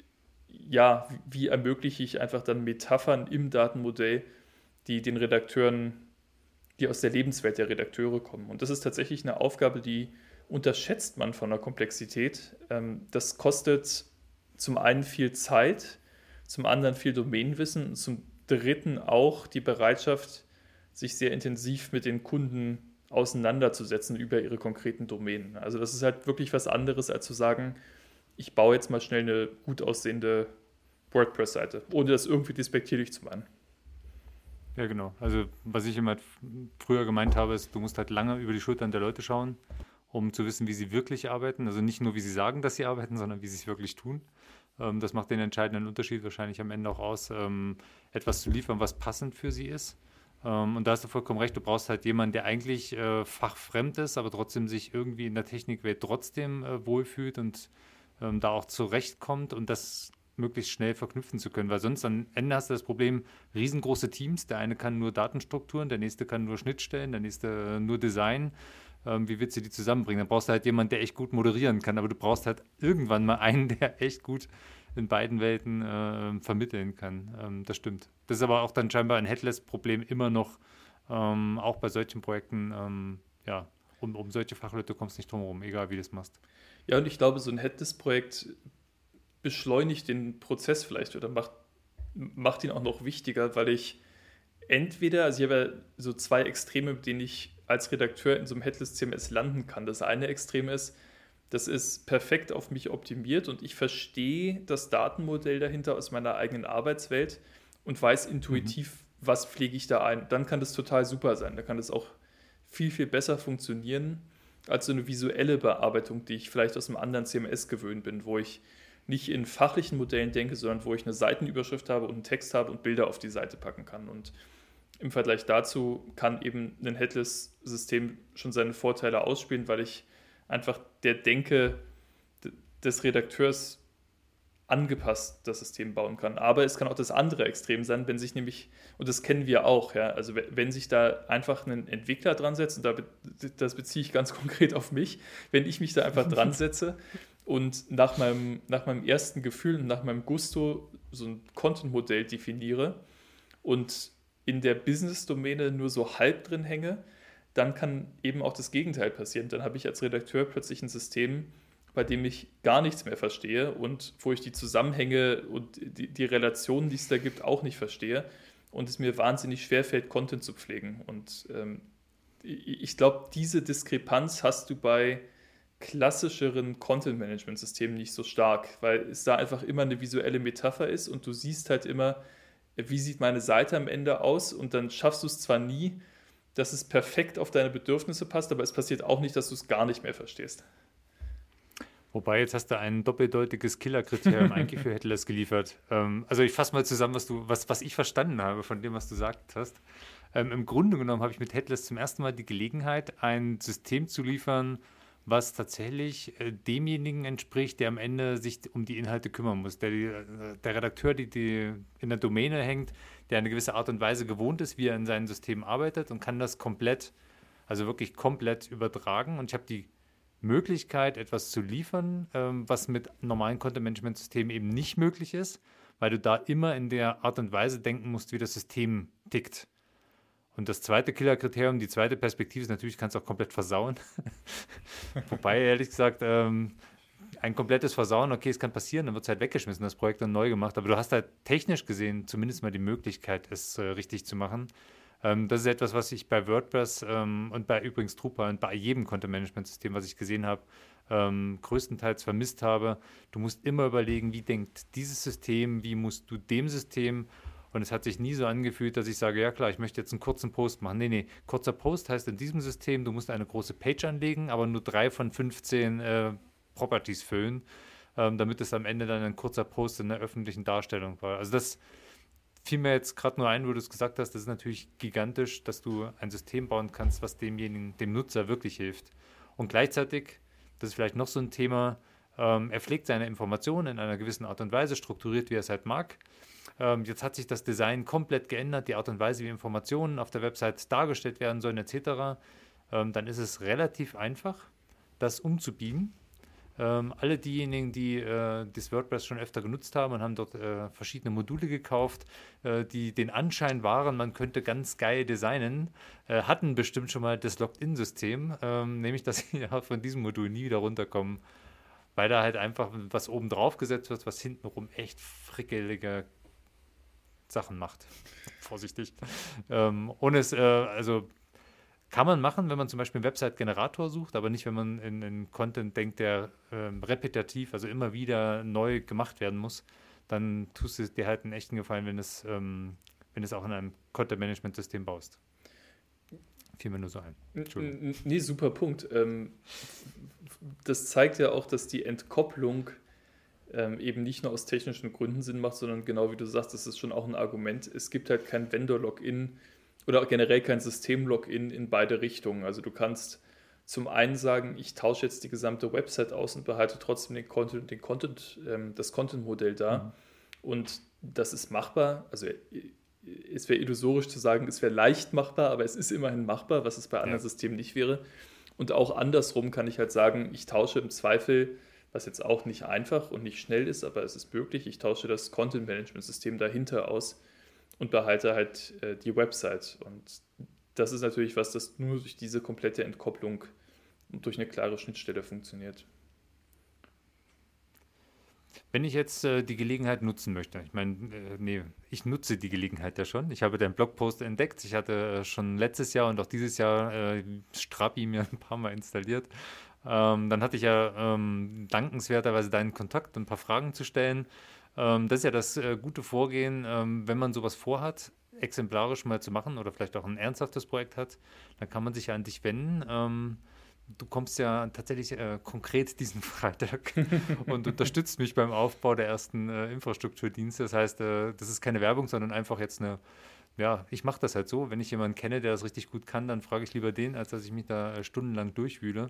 Speaker 2: ja, wie ermögliche ich einfach dann Metaphern im Datenmodell, die den Redakteuren die aus der Lebenswelt der Redakteure kommen. Und das ist tatsächlich eine Aufgabe, die unterschätzt man von der Komplexität. Ähm, das kostet zum einen viel Zeit, zum anderen viel Domänenwissen und zum dritten auch die Bereitschaft, sich sehr intensiv mit den Kunden auseinanderzusetzen über ihre konkreten Domänen. Also das ist halt wirklich was anderes, als zu sagen, ich baue jetzt mal schnell eine gut aussehende WordPress-Seite, ohne das irgendwie despektierlich zu machen.
Speaker 1: Ja, genau. Also, was ich immer früher gemeint habe, ist, du musst halt lange über die Schultern der Leute schauen, um zu wissen, wie sie wirklich arbeiten. Also nicht nur, wie sie sagen, dass sie arbeiten, sondern wie sie es wirklich tun. Ähm, das macht den entscheidenden Unterschied wahrscheinlich am Ende auch aus, ähm, etwas zu liefern, was passend für sie ist. Ähm, und da hast du vollkommen recht, du brauchst halt jemanden, der eigentlich äh, fachfremd ist, aber trotzdem sich irgendwie in der Technikwelt trotzdem äh, wohlfühlt und ähm, da auch zurechtkommt und das möglichst schnell verknüpfen zu können, weil sonst am Ende hast du das Problem, riesengroße Teams, der eine kann nur Datenstrukturen, der nächste kann nur Schnittstellen, der nächste nur Design. Ähm, wie willst du die zusammenbringen? Dann brauchst du halt jemanden, der echt gut moderieren kann, aber du brauchst halt irgendwann mal einen, (laughs) der echt gut in beiden Welten äh, vermitteln kann. Ähm, das stimmt. Das ist aber auch dann scheinbar ein Headless-Problem immer noch, ähm, auch bei solchen Projekten, ähm, ja, um, um solche Fachleute kommst du nicht drum herum, egal wie du es machst.
Speaker 2: Ja, und ich glaube, so ein Headless-Projekt beschleunigt den Prozess vielleicht oder macht, macht ihn auch noch wichtiger, weil ich entweder, also ich habe ja so zwei Extreme, mit denen ich als Redakteur in so einem Headless CMS landen kann. Das eine Extrem ist, das ist perfekt auf mich optimiert und ich verstehe das Datenmodell dahinter aus meiner eigenen Arbeitswelt und weiß intuitiv, mhm. was pflege ich da ein. Dann kann das total super sein. Da kann das auch viel, viel besser funktionieren als so eine visuelle Bearbeitung, die ich vielleicht aus einem anderen CMS gewöhnt bin, wo ich nicht in fachlichen Modellen denke, sondern wo ich eine Seitenüberschrift habe und einen Text habe und Bilder auf die Seite packen kann. Und im Vergleich dazu kann eben ein Headless-System schon seine Vorteile ausspielen, weil ich einfach der Denke des Redakteurs angepasst das System bauen kann. Aber es kann auch das andere Extrem sein, wenn sich nämlich, und das kennen wir auch, ja, also wenn sich da einfach ein Entwickler dran setzt, und da, das beziehe ich ganz (laughs) konkret auf mich, wenn ich mich da einfach dran (laughs) setze und nach meinem, nach meinem ersten Gefühl und nach meinem Gusto so ein Content-Modell definiere und in der Business-Domäne nur so halb drin hänge, dann kann eben auch das Gegenteil passieren. Dann habe ich als Redakteur plötzlich ein System, bei dem ich gar nichts mehr verstehe und wo ich die Zusammenhänge und die, die Relationen, die es da gibt, auch nicht verstehe und es mir wahnsinnig schwerfällt, Content zu pflegen. Und ähm, ich glaube, diese Diskrepanz hast du bei klassischeren Content-Management-Systemen nicht so stark, weil es da einfach immer eine visuelle Metapher ist und du siehst halt immer, wie sieht meine Seite am Ende aus und dann schaffst du es zwar nie, dass es perfekt auf deine Bedürfnisse passt, aber es passiert auch nicht, dass du es gar nicht mehr verstehst.
Speaker 1: Wobei, jetzt hast du ein doppeldeutiges Killerkriterium (laughs) eigentlich für Headless geliefert. Ähm, also ich fasse mal zusammen, was, du, was, was ich verstanden habe von dem, was du gesagt hast. Ähm, Im Grunde genommen habe ich mit Headless zum ersten Mal die Gelegenheit, ein System zu liefern, was tatsächlich äh, demjenigen entspricht, der am Ende sich um die Inhalte kümmern muss. Der, äh, der Redakteur, die, die in der Domäne hängt, der eine gewisse Art und Weise gewohnt ist, wie er in seinem System arbeitet und kann das komplett, also wirklich komplett übertragen. Und ich habe die Möglichkeit, etwas zu liefern, ähm, was mit normalen Content-Management-Systemen eben nicht möglich ist, weil du da immer in der Art und Weise denken musst, wie das System tickt. Und das zweite Killerkriterium, die zweite Perspektive ist natürlich, kannst du auch komplett versauen. (laughs) Wobei, ehrlich gesagt, ähm, ein komplettes Versauen, okay, es kann passieren, dann wird es halt weggeschmissen, das Projekt dann neu gemacht. Aber du hast halt technisch gesehen zumindest mal die Möglichkeit, es äh, richtig zu machen. Ähm, das ist etwas, was ich bei WordPress ähm, und bei übrigens Drupal und bei jedem Content-Management-System, was ich gesehen habe, ähm, größtenteils vermisst habe. Du musst immer überlegen, wie denkt dieses System, wie musst du dem System und es hat sich nie so angefühlt, dass ich sage, ja klar, ich möchte jetzt einen kurzen Post machen. Nee, nee, kurzer Post heißt in diesem System, du musst eine große Page anlegen, aber nur drei von 15 äh, Properties füllen, ähm, damit es am Ende dann ein kurzer Post in der öffentlichen Darstellung war. Also das fiel mir jetzt gerade nur ein, wo du es gesagt hast, das ist natürlich gigantisch, dass du ein System bauen kannst, was demjenigen, dem Nutzer wirklich hilft. Und gleichzeitig, das ist vielleicht noch so ein Thema, ähm, er pflegt seine Informationen in einer gewissen Art und Weise, strukturiert, wie er es halt mag. Ähm, jetzt hat sich das Design komplett geändert, die Art und Weise, wie Informationen auf der Website dargestellt werden sollen, etc. Ähm, dann ist es relativ einfach, das umzubiegen. Ähm, alle diejenigen, die äh, das WordPress schon öfter genutzt haben und haben dort äh, verschiedene Module gekauft, äh, die den Anschein waren, man könnte ganz geil designen, hatten bestimmt schon mal das Logged-In-System, ähm, nämlich dass (laughs) sie von diesem Modul nie wieder runterkommen, weil da halt einfach was oben drauf gesetzt wird, was hintenrum echt frickelige Sachen macht. (laughs) Vorsichtig. Ähm, ohne es, äh, also kann man machen, wenn man zum Beispiel einen Website-Generator sucht, aber nicht, wenn man in, in Content denkt, der ähm, repetitiv, also immer wieder neu gemacht werden muss. Dann tust du dir halt einen echten Gefallen, wenn es, ähm, wenn es auch in einem Content-Management-System baust. Fiel mir nur so ein.
Speaker 2: Nee, super Punkt. Ähm, das zeigt ja auch, dass die Entkopplung ähm, eben nicht nur aus technischen Gründen Sinn macht, sondern genau wie du sagst, das ist schon auch ein Argument. Es gibt halt kein Vendor-Login oder generell kein System-Login in beide Richtungen. Also du kannst zum einen sagen, ich tausche jetzt die gesamte Website aus und behalte trotzdem den Content, den Content, ähm, das Content-Modell da. Mhm. Und das ist machbar. Also äh, es wäre illusorisch zu sagen, es wäre leicht machbar, aber es ist immerhin machbar, was es bei anderen ja. Systemen nicht wäre. Und auch andersrum kann ich halt sagen, ich tausche im Zweifel was jetzt auch nicht einfach und nicht schnell ist, aber es ist möglich. Ich tausche das Content-Management-System dahinter aus und behalte halt äh, die Website. Und das ist natürlich was, das nur durch diese komplette Entkopplung und durch eine klare Schnittstelle funktioniert.
Speaker 1: Wenn ich jetzt äh, die Gelegenheit nutzen möchte, ich meine, äh, nee, ich nutze die Gelegenheit ja schon. Ich habe deinen Blogpost entdeckt. Ich hatte äh, schon letztes Jahr und auch dieses Jahr äh, Strapi mir (laughs) ein paar Mal installiert. Ähm, dann hatte ich ja ähm, dankenswerterweise deinen Kontakt ein paar Fragen zu stellen. Ähm, das ist ja das äh, gute Vorgehen, ähm, wenn man sowas vorhat, exemplarisch mal zu machen oder vielleicht auch ein ernsthaftes Projekt hat, dann kann man sich ja an dich wenden. Ähm, du kommst ja tatsächlich äh, konkret diesen (laughs) Freitag und unterstützt mich beim Aufbau der ersten äh, Infrastrukturdienste. Das heißt, äh, das ist keine Werbung, sondern einfach jetzt eine, ja, ich mache das halt so. Wenn ich jemanden kenne, der das richtig gut kann, dann frage ich lieber den, als dass ich mich da äh, stundenlang durchwühle.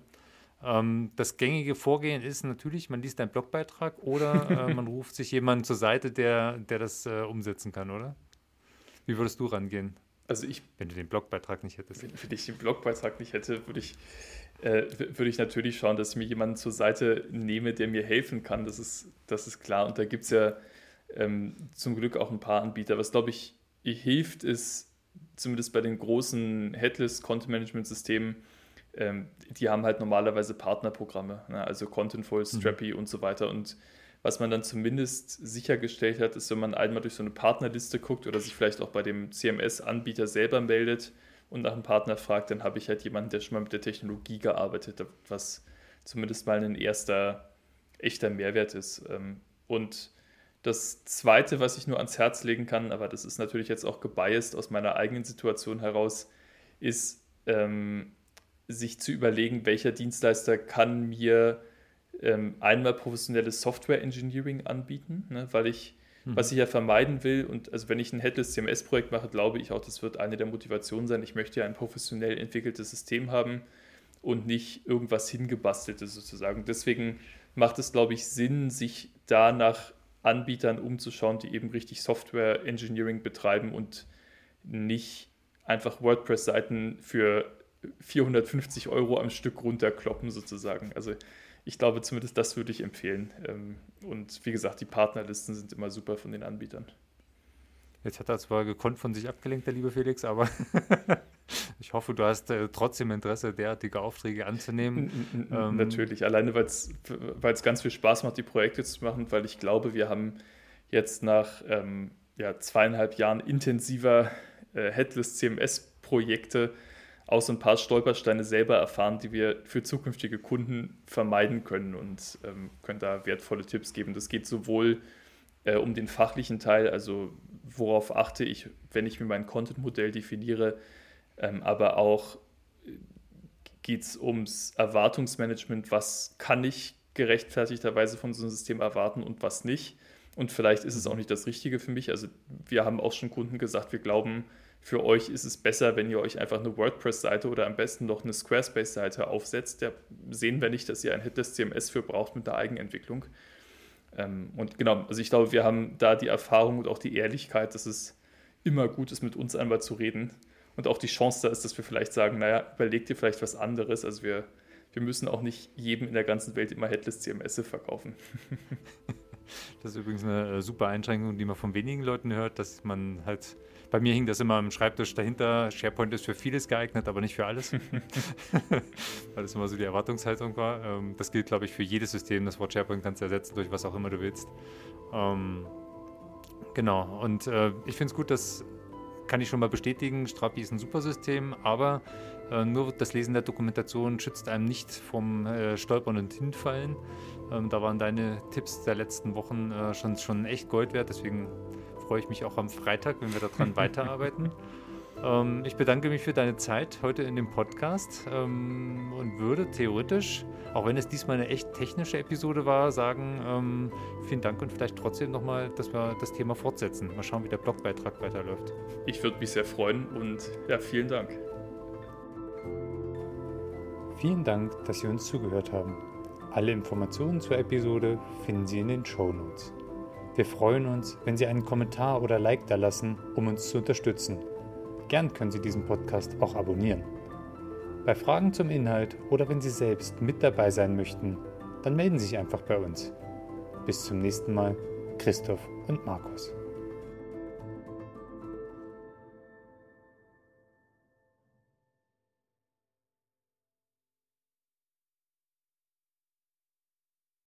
Speaker 1: Ähm, das gängige Vorgehen ist natürlich, man liest einen Blogbeitrag oder äh, (laughs) man ruft sich jemanden zur Seite, der, der das äh, umsetzen kann, oder? Wie würdest du rangehen?
Speaker 2: Also ich,
Speaker 1: wenn du den Blogbeitrag nicht hättest.
Speaker 2: Wenn, wenn ich den Blogbeitrag nicht hätte, würde ich äh, würde ich natürlich schauen, dass ich mir jemanden zur Seite nehme, der mir helfen kann. Das ist, das ist klar. Und da gibt es ja ähm, zum Glück auch ein paar Anbieter. Was, glaube ich, hilft, ist zumindest bei den großen Headless-Content-Management-Systemen, ähm, die haben halt normalerweise Partnerprogramme, ne? also Contentful, mhm. Strappy mhm. und so weiter. Und was man dann zumindest sichergestellt hat, ist, wenn man einmal durch so eine Partnerliste guckt oder sich vielleicht auch bei dem CMS-Anbieter selber meldet, und nach einem Partner fragt, dann habe ich halt jemanden, der schon mal mit der Technologie gearbeitet hat, was zumindest mal ein erster echter Mehrwert ist. Ähm, und das Zweite, was ich nur ans Herz legen kann, aber das ist natürlich jetzt auch gebiased aus meiner eigenen Situation heraus, ist, ähm, sich zu überlegen, welcher Dienstleister kann mir ähm, einmal professionelles Software Engineering anbieten, ne, weil ich Mhm. Was ich ja vermeiden will, und also wenn ich ein Headless CMS-Projekt mache, glaube ich auch, das wird eine der Motivationen sein. Ich möchte ja ein professionell entwickeltes System haben und nicht irgendwas hingebasteltes sozusagen. Deswegen macht es, glaube ich, Sinn, sich da nach Anbietern umzuschauen, die eben richtig Software Engineering betreiben und nicht einfach WordPress-Seiten für 450 Euro am Stück runterkloppen sozusagen. Also ich glaube, zumindest das würde ich empfehlen. Ähm, und wie gesagt, die Partnerlisten sind immer super von den Anbietern.
Speaker 1: Jetzt hat er zwar gekonnt von sich abgelenkt, der liebe Felix, aber (laughs) ich hoffe, du hast äh, trotzdem Interesse, derartige Aufträge anzunehmen.
Speaker 2: ähm, Natürlich, alleine weil es ganz viel Spaß macht, die Projekte zu machen, weil ich glaube, wir haben jetzt nach ähm, ja, zweieinhalb Jahren intensiver äh, Headless CMS-Projekte auch so ein paar Stolpersteine selber erfahren, die wir für zukünftige Kunden vermeiden können und ähm, können da wertvolle Tipps geben. Das geht sowohl äh, um den fachlichen Teil, also worauf achte ich, wenn ich mir mein Content-Modell definiere, ähm, aber auch äh, geht es ums Erwartungsmanagement, was kann ich gerechtfertigterweise von so einem System erwarten und was nicht. Und vielleicht ist es auch nicht das Richtige für mich. Also wir haben auch schon Kunden gesagt, wir glauben, für euch ist es besser, wenn ihr euch einfach eine WordPress-Seite oder am besten noch eine Squarespace-Seite aufsetzt. Da sehen wir nicht, dass ihr ein Headless CMS für braucht mit der Eigenentwicklung. Ähm, und genau, also ich glaube, wir haben da die Erfahrung und auch die Ehrlichkeit, dass es immer gut ist, mit uns einmal zu reden. Und auch die Chance da ist, dass wir vielleicht sagen, naja, überlegt ihr vielleicht was anderes. Also wir, wir müssen auch nicht jedem in der ganzen Welt immer Headless CMS verkaufen. (laughs)
Speaker 1: Das ist übrigens eine äh, super Einschränkung, die man von wenigen Leuten hört, dass man halt bei mir hing das immer am Schreibtisch dahinter. SharePoint ist für vieles geeignet, aber nicht für alles. (laughs) (laughs) Weil das immer so die Erwartungshaltung war. Ähm, das gilt, glaube ich, für jedes System. Das Wort SharePoint kannst du ersetzen durch was auch immer du willst. Ähm, genau. Und äh, ich finde es gut, dass kann ich schon mal bestätigen, Strapi ist ein super System, aber äh, nur das Lesen der Dokumentation schützt einem nicht vom äh, Stolpern und Hinfallen. Ähm, da waren deine Tipps der letzten Wochen äh, schon, schon echt Gold wert, deswegen freue ich mich auch am Freitag, wenn wir daran (laughs) weiterarbeiten. Ähm, ich bedanke mich für deine Zeit heute in dem Podcast ähm, und würde theoretisch, auch wenn es diesmal eine echt technische Episode war, sagen, ähm, vielen Dank und vielleicht trotzdem nochmal, dass wir das Thema fortsetzen. Mal schauen, wie der Blogbeitrag weiterläuft.
Speaker 2: Ich würde mich sehr freuen und ja, vielen Dank.
Speaker 1: Vielen Dank, dass Sie uns zugehört haben. Alle Informationen zur Episode finden Sie in den Show Notes. Wir freuen uns, wenn Sie einen Kommentar oder Like da lassen, um uns zu unterstützen. Gern können Sie diesen Podcast auch abonnieren. Bei Fragen zum Inhalt oder wenn Sie selbst mit dabei sein möchten, dann melden Sie sich einfach bei uns. Bis zum nächsten Mal, Christoph und Markus.